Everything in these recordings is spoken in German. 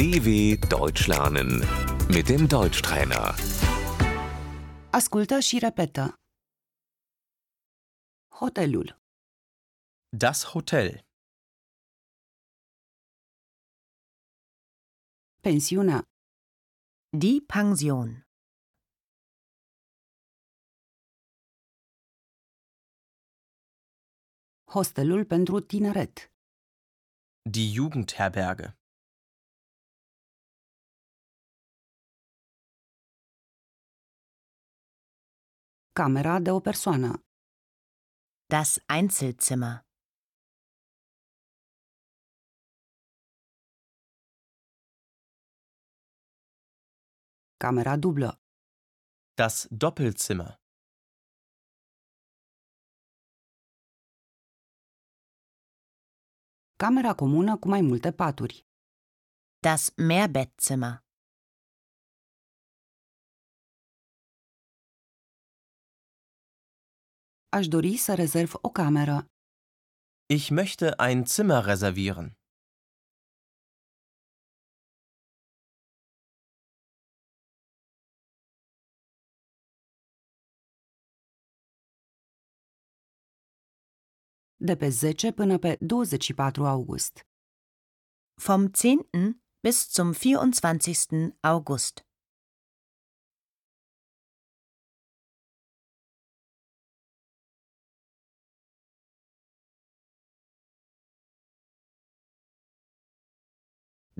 DW Deutsch lernen mit dem Deutschtrainer. Ascultă și repetă. Hotelul, Das Hotel. pensiunea, Die Pension. hostelul pentru tineret, Die Jugendherberge. Camera de o persoană, Das Einzelzimmer. camera dublă, Das Doppelzimmer. camera comună cu mai multe paturi, Das Mehrbettzimmer. Aș dori să rezerv o cameră, Ich möchte ein Zimmer reservieren. de pe 10 până pe 24 august, Vom 10. bis zum 24. August.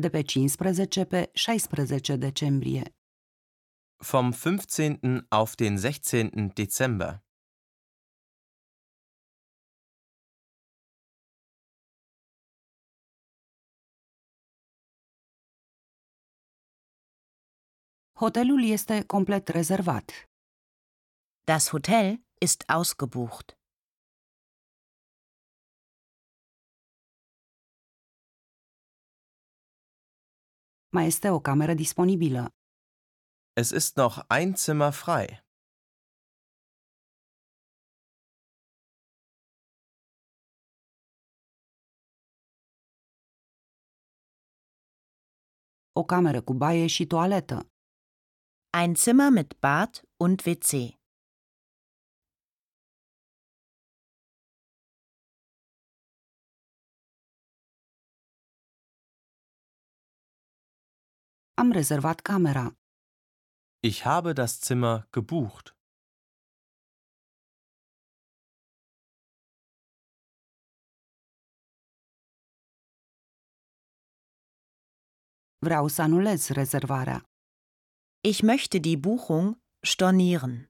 De pe 15 pe 16 decembrie, Vom 15. auf den 16. Dezember. hotelul este complet rezervat. Das Hotel ist ausgebucht. Mai este o cameră disponibilă. Es ist noch ein Zimmer frei. O cameră cu baie și toaletă, Ein Zimmer mit Bad und WC. Am rezervat camera. Ich habe das Zimmer gebucht. Vreau să anulez rezervarea. Ich möchte die Buchung stornieren.